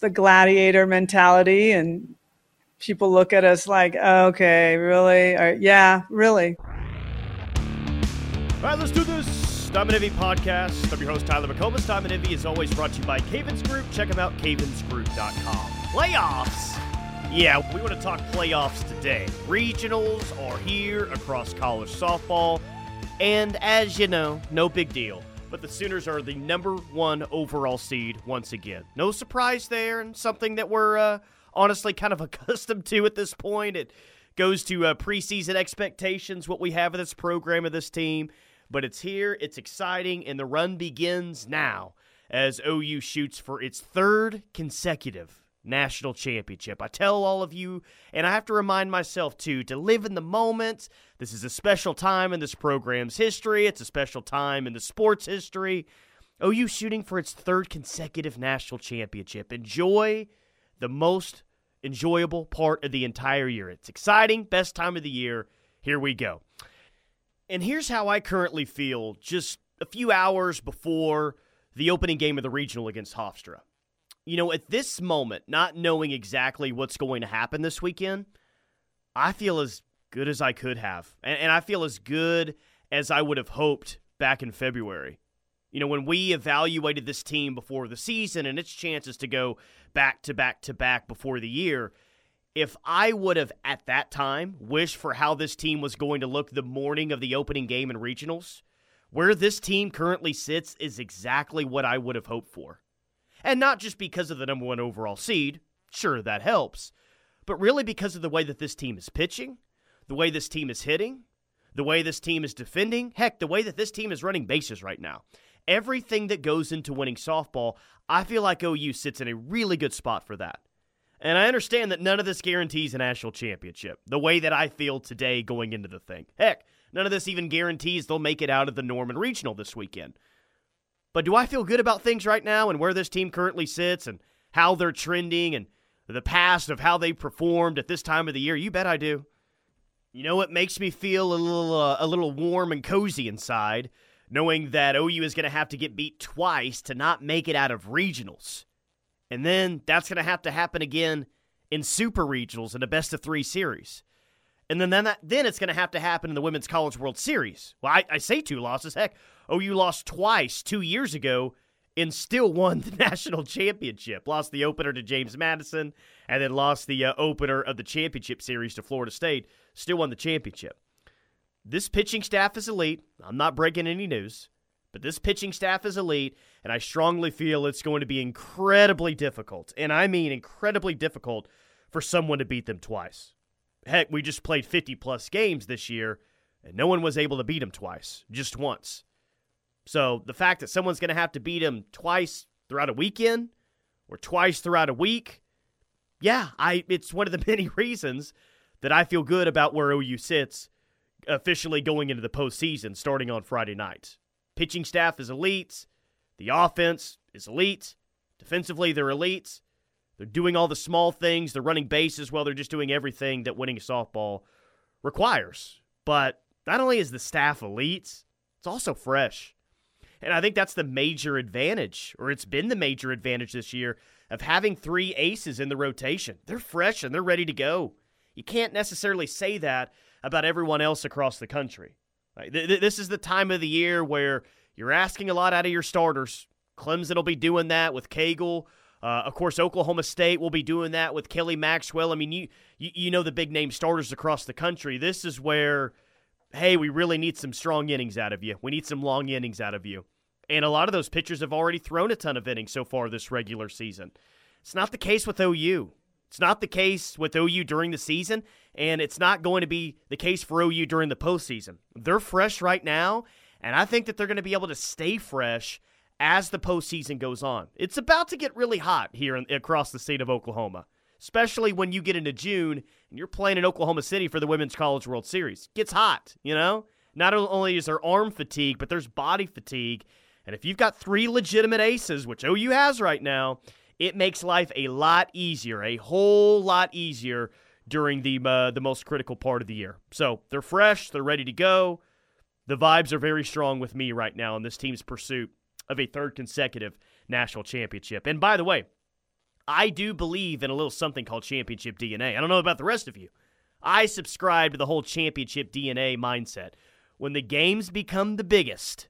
the gladiator mentality and people look at us like, oh, okay, really? Or, yeah, really. All right, let's do this. Diamond Envy Podcast. I'm your host, Tyler McComas. Diamond Envy is always brought to you by Cavens Group. Check them out, cavensgroup.com. Playoffs! Yeah, we want to talk playoffs today. Regionals are here across college softball. And as you know, no big deal. But the Sooners are the number one overall seed once again. No surprise there, and something that we're uh, honestly kind of accustomed to at this point. It goes to uh, preseason expectations, what we have of this program of this team. But it's here, it's exciting, and the run begins now as OU shoots for its third consecutive national championship. I tell all of you, and I have to remind myself too, to live in the moment. This is a special time in this program's history. It's a special time in the sports history. OU shooting for its third consecutive national championship. Enjoy the most enjoyable part of the entire year. It's exciting, best time of the year. Here we go. And here's how I currently feel just a few hours before the opening game of the regional against Hofstra you know, at this moment, not knowing exactly what's going to happen this weekend, I feel as good as I could have. And, and, I feel as good as I would have hoped back in February. You know, when we evaluated this team before the season and its chances to go back to back to back before the year, if I would have at that time wished for how this team was going to look the morning of the opening game in regionals, where this team currently sits is exactly what I would have hoped for. And not just because of the number one overall seed, sure, that helps, but really because of the way that this team is pitching, the way this team is hitting, the way this team is defending, heck, the way that this team is running bases right now. Everything that goes into winning softball, I feel like OU sits in a really good spot for that. And I understand that none of this guarantees a national championship, the way that I feel today going into the thing. Heck, none of this even guarantees they'll make it out of the Norman Regional this weekend. But do I feel good about things right now and where this team currently sits and how they're trending and the past of how they performed at this time of the year? You bet I do. You know what makes me feel a little uh, a little warm and cozy inside, knowing that OU is going to have to get beat twice to not make it out of regionals. And then that's going to have to happen again in super regionals in a best of 3 series. And then then, that, then it's going to have to happen in the Women's College World Series. Well, I, I say two losses. Heck, OU lost twice two years ago and still won the national championship. Lost the opener to James Madison and then lost the uh, opener of the championship series to Florida State. Still won the championship. This pitching staff is elite. I'm not breaking any news, but this pitching staff is elite, and I strongly feel it's going to be incredibly difficult, and I mean incredibly difficult for someone to beat them twice. Heck, we just played 50 plus games this year, and no one was able to beat them twice, just once. So the fact that someone's going to have to beat him twice throughout a weekend or twice throughout a week, yeah, I it's one of the many reasons that I feel good about where OU sits officially going into the postseason starting on Friday night. Pitching staff is elite. The offense is elite. Defensively, they're elite. They're doing all the small things. They're running bases while they're just doing everything that winning a softball requires. But not only is the staff elite, it's also fresh. And I think that's the major advantage, or it's been the major advantage this year of having three aces in the rotation. They're fresh and they're ready to go. You can't necessarily say that about everyone else across the country. This is the time of the year where you're asking a lot out of your starters. Clemson will be doing that with Cagle. Uh, of course, Oklahoma State will be doing that with Kelly Maxwell. I mean, you, you you know the big name starters across the country. This is where hey, we really need some strong innings out of you. We need some long innings out of you. And a lot of those pitchers have already thrown a ton of innings so far this regular season. It's not the case with OU. It's not the case with OU during the season, and it's not going to be the case for OU during the postseason. They're fresh right now, and I think that they're going to be able to stay fresh as the postseason goes on. It's about to get really hot here in, across the state of Oklahoma, especially when you get into June and you're playing in Oklahoma City for the Women's College World Series. It gets hot, you know? Not only is there arm fatigue, but there's body fatigue. And if you've got three legitimate aces, which OU has right now, it makes life a lot easier, a whole lot easier during the uh, the most critical part of the year. So they're fresh, they're ready to go. The vibes are very strong with me right now in this team's pursuit of a third consecutive national championship. And by the way, I do believe in a little something called championship DNA. I don't know about the rest of you. I subscribe to the whole championship DNA mindset. When the games become the biggest,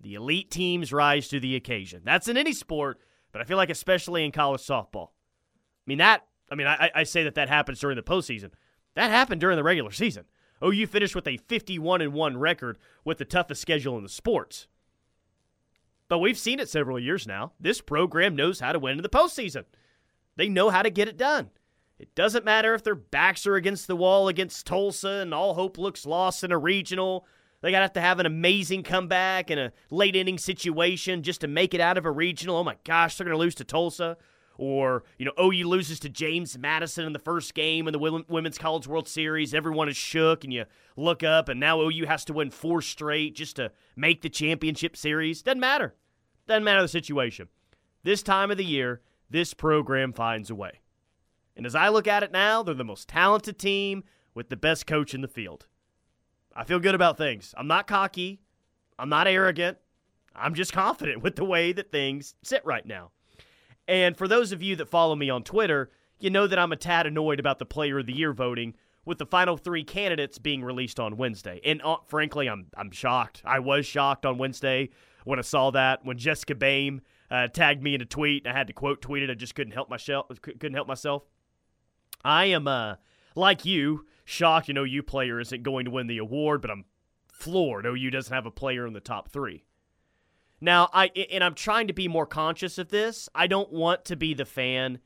the elite teams rise to the occasion. That's in any sport, but I feel like especially in college softball. I mean that. I mean I, I say that that happens during the postseason. That happened during the regular season. OU finished with a 51 and one record with the toughest schedule in the sports. But we've seen it several years now. This program knows how to win in the postseason. They know how to get it done. It doesn't matter if their backs are against the wall against Tulsa and all hope looks lost in a regional. They got to have to have an amazing comeback in a late inning situation just to make it out of a regional. Oh my gosh, they're going to lose to Tulsa. Or, you know, OU loses to James Madison in the first game in the Women's College World Series. Everyone is shook, and you look up, and now OU has to win four straight just to make the championship series. Doesn't matter. Doesn't matter the situation. This time of the year, this program finds a way. And as I look at it now, they're the most talented team with the best coach in the field. I feel good about things. I'm not cocky. I'm not arrogant. I'm just confident with the way that things sit right now. And for those of you that follow me on Twitter, you know that I'm a tad annoyed about the Player of the Year voting with the final three candidates being released on Wednesday. And uh, frankly, I'm I'm shocked. I was shocked on Wednesday when I saw that when Jessica Boehm uh, tagged me in a tweet. I had to quote tweet it. I just couldn't help myself. Couldn't help myself. I am uh, like you, shocked an OU player isn't going to win the award, but I'm floored OU doesn't have a player in the top three. Now, I and I'm trying to be more conscious of this. I don't want to be the fan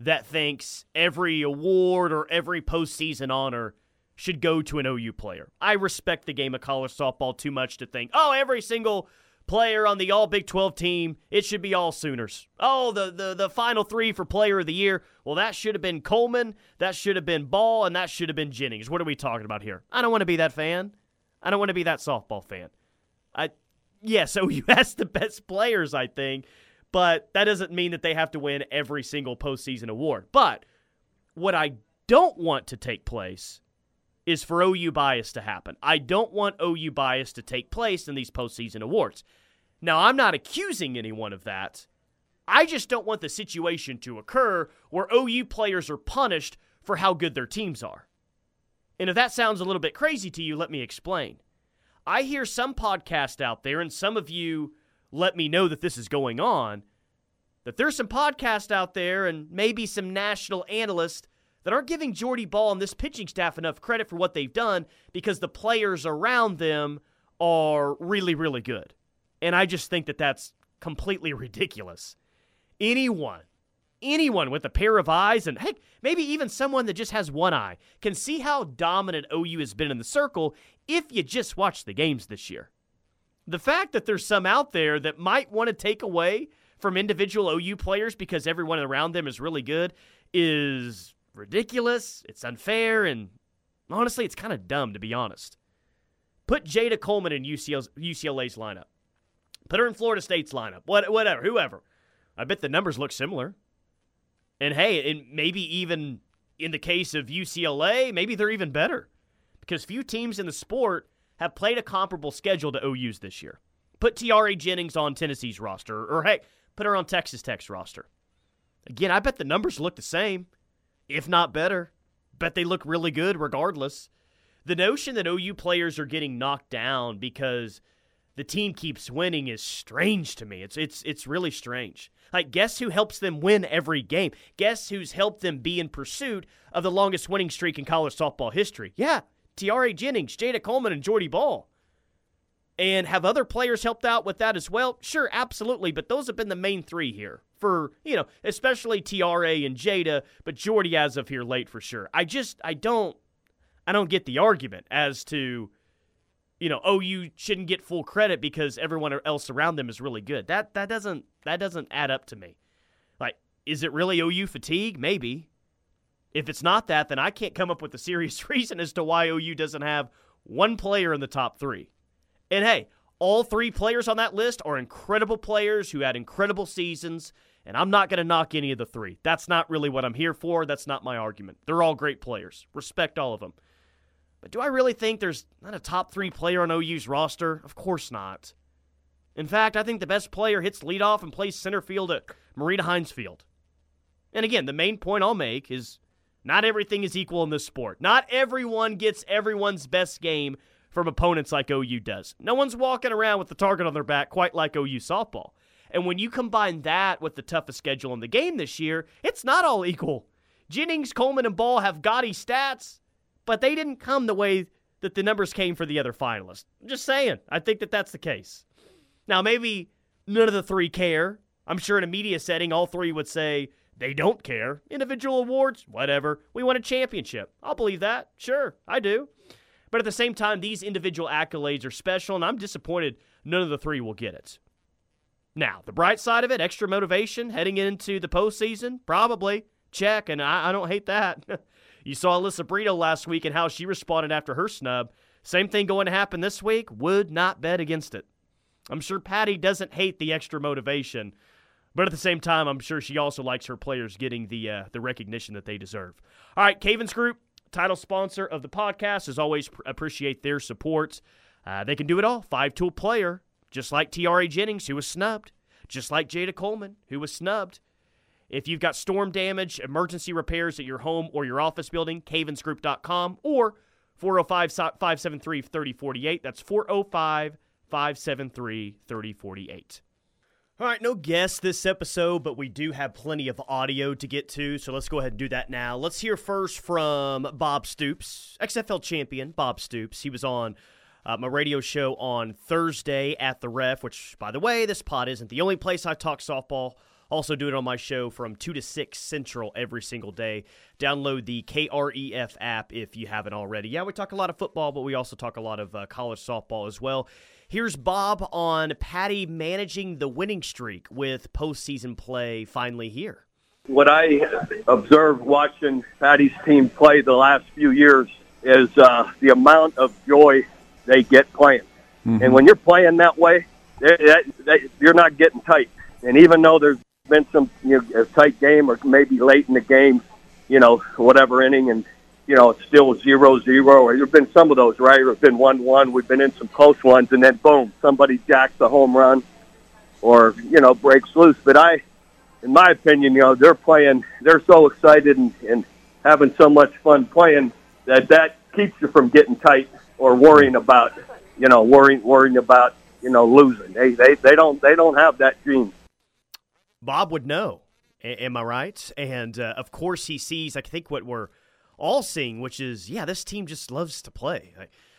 that thinks every award or every postseason honor should go to an OU player. I respect the game of college softball too much to think, oh, every single player on the All Big 12 team, it should be all Sooners. Oh, the, the, the final three for player of the year. Well, that should have been Coleman, that should have been Bahl, and that should have been Jennings. What are we talking about here? I don't want to be that fan. I don't want to be that softball fan. I yes, OU has the best players, I think, but that doesn't mean that they have to win every single postseason award. But what I don't want to take place is for OU bias to happen. I don't want OU bias to take place in these postseason awards. Now, I'm not accusing anyone of that. I just don't want the situation to occur where OU players are punished for how good their teams are. And if that sounds a little bit crazy to you, let me explain. I hear some podcast out there, and some of you let me know that this is going on, that there's some podcast out there and maybe some national analysts that aren't giving Jordy Bahl and this pitching staff enough credit for what they've done because the players around them are really, really good. And I just think that that's completely ridiculous. Anyone, anyone with a pair of eyes, and heck, maybe even someone that just has one eye, can see how dominant OU has been in the circle if you just watch the games this year. The fact that there's some out there that might want to take away from individual OU players because everyone around them is really good is ridiculous, it's unfair, and honestly, it's kind of dumb, to be honest. Put Jada Coleman in UCL's, UCLA's lineup. Put her in Florida State's lineup. What, whatever, whoever. I bet the numbers look similar. And hey, and maybe even in the case of UCLA, maybe they're even better. Because few teams in the sport have played a comparable schedule to OU's this year. Put Tiare Jennings on Tennessee's roster, or heck, put her on Texas Tech's roster. Again, I bet the numbers look the same if not better. Bet they look really good regardless. The notion that OU players are getting knocked down because the team keeps winning is strange to me. It's it's it's really strange. Like guess who helps them win every game? Guess who's helped them be in pursuit of the longest winning streak in college softball history? Yeah, Tiare Jennings, Jada Coleman, and Jordy Bahl. And have other players helped out with that as well? Sure, absolutely. But those have been the main three here for, you know, especially TRA and Jada, but Jordy as of here late for sure. I just, I don't, I don't get the argument as to, you know, oh, you shouldn't get full credit because everyone else around them is really good. That, that doesn't, that doesn't add up to me. Like, is it really OU fatigue? Maybe. If it's not that, then I can't come up with a serious reason as to why OU doesn't have one player in the top three. And hey, all three players on that list are incredible players who had incredible seasons, and I'm not going to knock any of the three. That's not really what I'm here for. That's not my argument. They're all great players. Respect all of them. But do I really think there's not a top three player on OU's roster? Of course not. In fact, I think the best player hits leadoff and plays center field at Marita Hynes Field. And again, the main point I'll make is not everything is equal in this sport. Not everyone gets everyone's best game from opponents like OU does. No one's walking around with the target on their back quite like OU softball. And when you combine that with the toughest schedule in the game this year, it's not all equal. Jennings, Coleman, and Bahl have gaudy stats, but they didn't come the way that the numbers came for the other finalists. I'm just saying. I think that that's the case. Now, maybe none of the three care. I'm sure in a media setting, all three would say they don't care. Individual awards, whatever. We won a championship. I'll believe that. Sure, I do. But at the same time, these individual accolades are special, and I'm disappointed none of the three will get it. Now, the bright side of it, extra motivation heading into the postseason, probably. Check, and I, I don't hate that. you saw Alyssa Brito last week and how she responded after her snub. Same thing going to happen this week. Would not bet against it. I'm sure Patty doesn't hate the extra motivation, but at the same time, I'm sure she also likes her players getting the uh, the recognition that they deserve. All right, Cavens Group, title sponsor of the podcast, as always, pr- appreciate their support. Uh, they can do it all. Five tool player, just like Tiare Jennings, who was snubbed, just like Jada Coleman, who was snubbed. If you've got storm damage, emergency repairs at your home or your office building, cavensgroup.com or 405 573 3048. That's 405 573 3048. All right, no guests this episode, but we do have plenty of audio to get to, so let's go ahead and do that now. Let's hear first from Bob Stoops, XFL champion Bob Stoops. He was on uh, my radio show on Thursday at the Ref, which, by the way, this pod isn't the only place I talk softball. Also, do it on my show from 2 to 6 Central every single day. Download the KREF app if you haven't already. Yeah, we talk a lot of football, but we also talk a lot of uh, college softball as well. Here's Bob on Patty managing the winning streak with postseason play finally here. What I observed watching Patty's team play the last few years is uh, the amount of joy they get playing. Mm-hmm. And when you're playing that way, that, that, you're not getting tight. And even though there's been some you know, a tight game or maybe late in the game, you know, whatever inning, and you know, it's still zero zero, or there've been some of those, right? Or it's been one one. We've been in some close ones, and then boom, somebody jacks a home run, or you know, breaks loose. But I, in my opinion, you know, they're playing. They're so excited and, and having so much fun playing that that keeps you from getting tight or worrying about, you know, worrying worrying about you know losing. They they they don't they don't have that gene. Bob would know. A- am I right? And uh, of course, he sees. I think what we're all seeing, which is, yeah, this team just loves to play.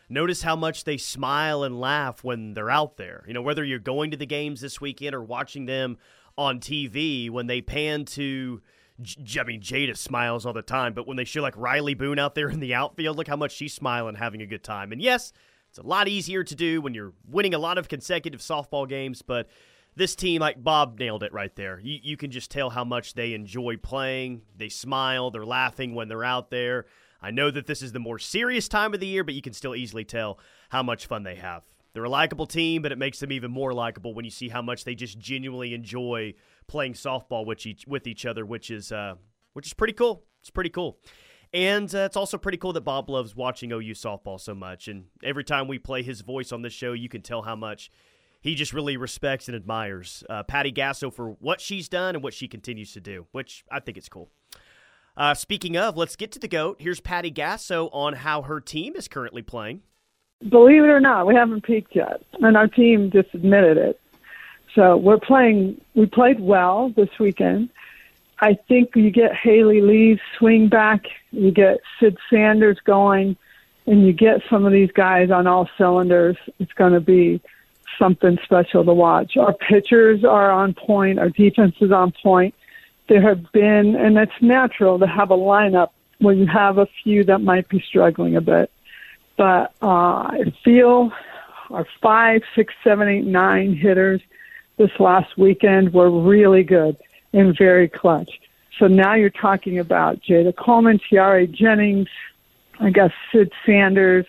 notice how much they smile and laugh when they're out there. You know, whether you're going to the games this weekend or watching them on TV, when they pan to, I mean, Jada smiles all the time, but when they show like Rylie Boone out there in the outfield, look how much she's smiling, having a good time. And yes, it's a lot easier to do when you're winning a lot of consecutive softball games, but this team, like Bob nailed it right there. You, you can just tell how much they enjoy playing. They smile, they're laughing when they're out there. I know that this is the more serious time of the year, but you can still easily tell how much fun they have. They're a likable team, but it makes them even more likable when you see how much they just genuinely enjoy playing softball with each with each other, which is uh, which is pretty cool. It's pretty cool. And uh, it's also pretty cool that Bob loves watching OU softball so much. And every time we play his voice on this show, you can tell how much he just really respects and admires uh, Patty Gasso for what she's done and what she continues to do, which I think is cool. Uh, speaking of, let's get to the GOAT. Here's Patty Gasso on how her team is currently playing. Believe it or not, we haven't peaked yet, and our team just admitted it. So we're playing, we played well this weekend. I think you get Haley Lee's swing back, you get Sid Sanders going, and you get some of these guys on all cylinders. It's going to be something special to watch. Our pitchers are on point. Our defense is on point. There have been, and it's natural to have a lineup where you have a few that might be struggling a bit. But uh, I feel our five, six, seven, eight, nine hitters this last weekend were really good and very clutch. So now you're talking about Jada Coleman, Tiare Jennings, I guess Sid Sanders,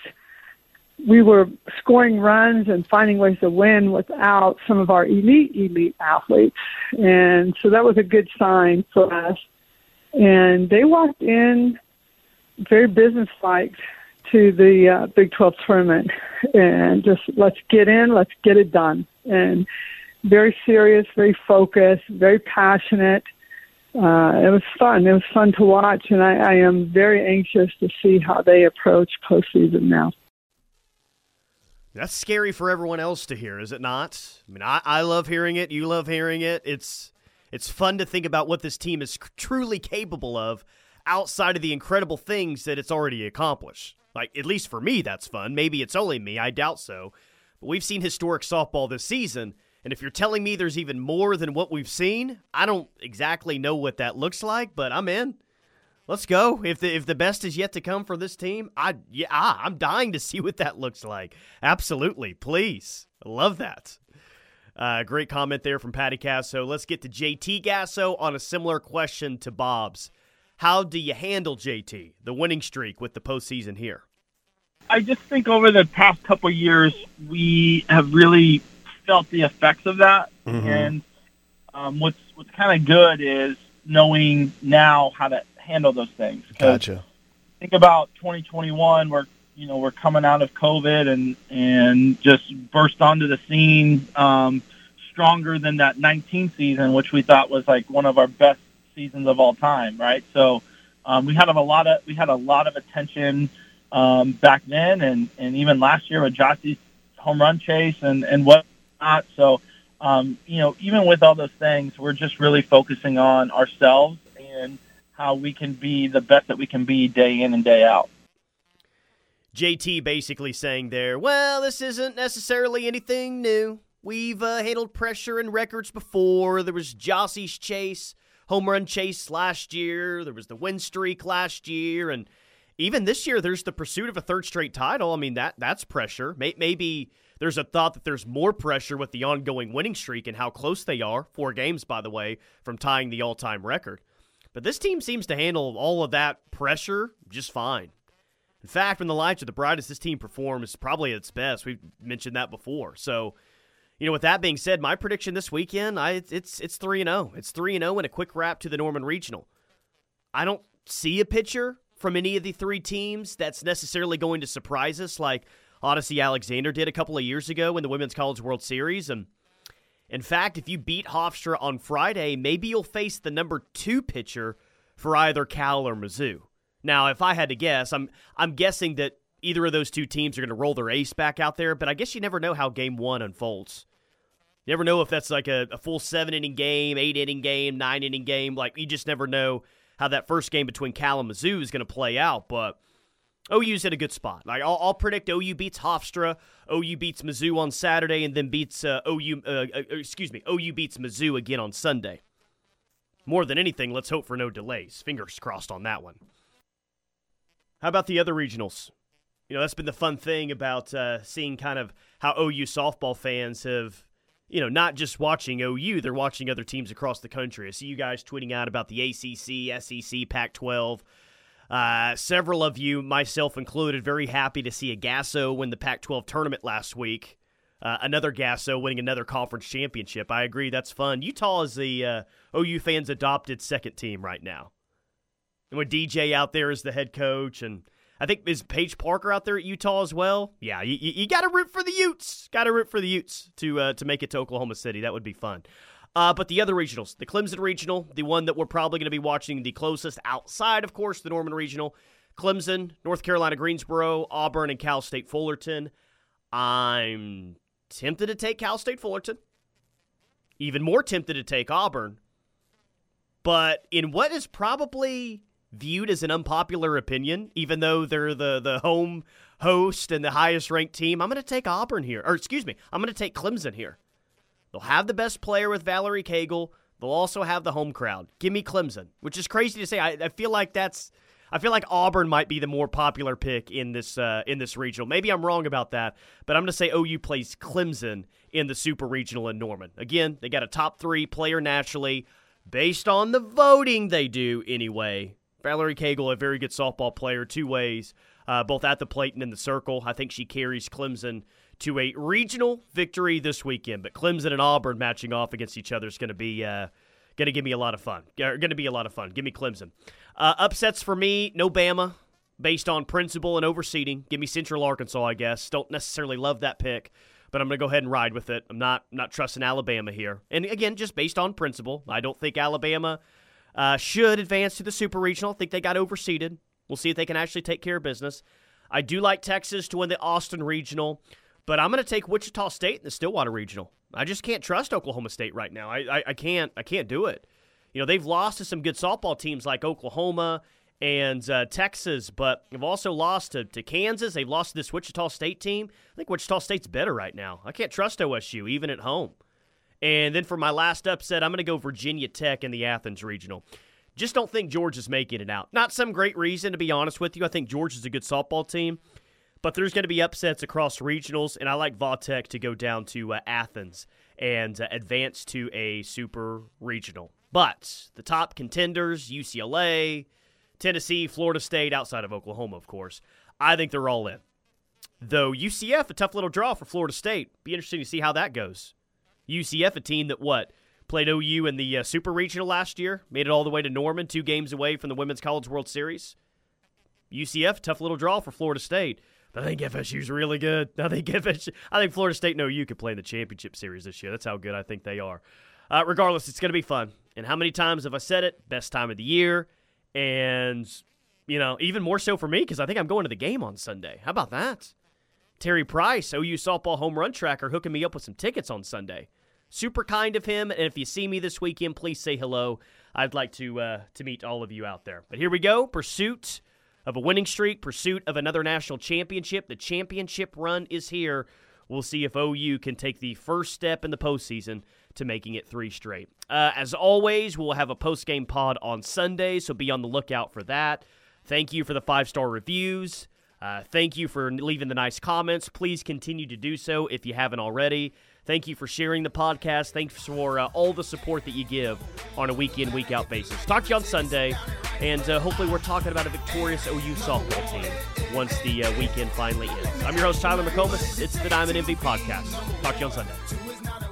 we were scoring runs and finding ways to win without some of our elite elite athletes and so that was a good sign for us and they walked in very businesslike to the uh, Big 12 tournament and just let's get in, let's get it done. And very serious, very focused, very passionate. uh, it was fun. It was fun to watch, and I, I am very anxious to see how they approach postseason now. That's scary for everyone else to hear, is it not? I mean, I, I love hearing it. You love hearing it. It's it's fun to think about what this team is truly capable of outside of the incredible things that it's already accomplished. Like, at least for me, that's fun. Maybe it's only me. I doubt so. But we've seen historic softball this season, and if you're telling me there's even more than what we've seen, I don't exactly know what that looks like, but I'm in. Let's go. If the if the best is yet to come for this team, I yeah, I'm dying to see what that looks like. Absolutely, please. I love that. Uh, great comment there from Patty Gasso. Let's get to JT Gasso on a similar question to Bob's. How do you handle JT the winning streak with the postseason here? I just think over the past couple years we have really felt the effects of that. Mm-hmm. And um, what's what's kind of good is knowing now how to handle those things. Gotcha. Think about 2021, where you know we're coming out of COVID and and just burst onto the scene um, stronger than that 19 season, which we thought was like one of our best seasons of all time, right? So um, we had a lot of we had a lot of attention um, back then, and and even last year with Jossie's home run chase and and what not. So, um, you know, even with all those things, we're just really focusing on ourselves and how we can be the best that we can be day in and day out. JT basically saying there, well, this isn't necessarily anything new. We've uh, handled pressure and records before. There was Jossie's chase, home run chase last year. There was the win streak last year, and even this year, there's the pursuit of a third straight title. I mean, that that's pressure. Maybe there's a thought that there's more pressure with the ongoing winning streak and how close they are, four games, by the way, from tying the all time record. But this team seems to handle all of that pressure just fine. In fact, when the lights are the brightest, this team performs probably at its best. We've mentioned that before. So, you know, with that being said, my prediction this weekend, I it's it's three and zero. Oh. It's three and zero oh and a quick wrap to the Norman Regional. I don't see a pitcher from any of the three teams that's necessarily going to surprise us, like Odicci Alexander did a couple of years ago in the Women's College World Series. And in fact, if you beat Hofstra on Friday, maybe you'll face the number two pitcher for either Cal or Mizzou. Now, if I had to guess, I'm I'm guessing that either of those two teams are going to roll their ace back out there, but I guess you never know how game one unfolds. You never know if that's like a, a full seven inning game, eight inning game, nine inning game. Like, you just never know how that first game between Cal and Mizzou is going to play out. But OU's at a good spot. Like I'll, I'll, predict OU beats Hofstra, OU beats Mizzou on Saturday, and then beats uh, OU. Uh, uh, excuse me, OU beats Mizzou again on Sunday. More than anything, let's hope for no delays. Fingers crossed on that one. How about the other regionals? You know, that's been the fun thing about uh, seeing kind of how OU softball fans have, you know, not just watching OU, they're watching other teams across the country. I see you guys tweeting out about the ACC, SEC, Pac 12. Uh, several of you, myself included, very happy to see a Gasso win the Pac 12 tournament last week. Uh, another Gasso winning another conference championship. I agree, that's fun. Utah is the uh, OU fans' adopted second team right now. And with DJ out there as the head coach, and I think is Paige Parker out there at Utah as well. Yeah, you, you got to root for the Utes. Got to root for the Utes to uh, to make it to Oklahoma City. That would be fun. Uh, but the other regionals, the Clemson Regional, the one that we're probably going to be watching the closest outside, of course, the Norman Regional, Clemson, North Carolina Greensboro, Auburn, and Cal State Fullerton. I'm tempted to take Cal State Fullerton. Even more tempted to take Auburn. But in what is probably viewed as an unpopular opinion, even though they're the, the home host and the highest ranked team, I'm going to take Auburn here. Or excuse me, I'm going to take Clemson here. They'll have the best player with Valerie Cagle. They'll also have the home crowd. Give me Clemson, which is crazy to say. I, I feel like that's. I feel like Auburn might be the more popular pick in this uh, in this regional. Maybe I'm wrong about that, but I'm going to say OU plays Clemson in the Super Regional in Norman. Again, they got a top three player naturally, based on the voting they do anyway. Valerie Cagle, a very good softball player, two ways, uh, both at the plate and in the circle. I think she carries Clemson to a regional victory this weekend. But Clemson and Auburn matching off against each other is going to be uh, going to give me a lot of fun. Going to be a lot of fun. Give me Clemson. Uh, upsets for me, no Bama, based on principle and overseeding. Give me Central Arkansas, I guess. Don't necessarily love that pick, but I'm going to go ahead and ride with it. I'm not not trusting Alabama here. And again, just based on principle, I don't think Alabama. uh, should advance to the Super Regional. I think they got overseeded. We'll see if they can actually take care of business. I do like Texas to win the Austin Regional, but I'm going to take Wichita State in the Stillwater Regional. I just can't trust Oklahoma State right now. I, I, I can't I can't do it. You know they've lost to some good softball teams like Oklahoma and uh, Texas, but they've also lost to, to Kansas. They've lost to this Wichita State team. I think Wichita State's better right now. I can't trust OSU even at home. And then for my last upset, I'm going to go Virginia Tech in the Athens Regional. Just don't think George is making it out. Not some great reason, to be honest with you. I think George is a good softball team, but there's going to be upsets across regionals, and I like Va Tech to go down to uh, Athens and uh, advance to a super regional. But the top contenders, UCLA, Tennessee, Florida State, outside of Oklahoma, of course, I think they're all in. Though UCF, a tough little draw for Florida State. Be interesting to see how that goes. UCF, a team that what played OU in the uh, Super Regional last year, made it all the way to Norman, two games away from the Women's College World Series. UCF, tough little draw for Florida State. I think FSU's really good. I think FSU, I think Florida State and OU could play in the championship series this year. That's how good I think they are. Uh, regardless, it's going to be fun. And how many times have I said it? Best time of the year, and you know even more so for me because I think I'm going to the game on Sunday. How about that? Terry Price, OU softball home run tracker, hooking me up with some tickets on Sunday. Super kind of him, and if you see me this weekend, please say hello. I'd like to uh, to meet all of you out there. But here we go. Pursuit of a winning streak, pursuit of another national championship. The championship run is here. We'll see if OU can take the first step in the postseason to making it three straight. Uh, as always, we'll have a post game pod on Sunday, so be on the lookout for that. Thank you for the five star reviews. Uh, thank you for leaving the nice comments. Please continue to do so if you haven't already. Thank you for sharing the podcast. Thanks for uh, all the support that you give on a week in, week out basis. Talk to you on Sunday, and uh, hopefully, we're talking about a victorious OU softball team once the uh, weekend finally ends. I'm your host, Tyler McComas. It's the Diamond Envy Podcast. Talk to you on Sunday.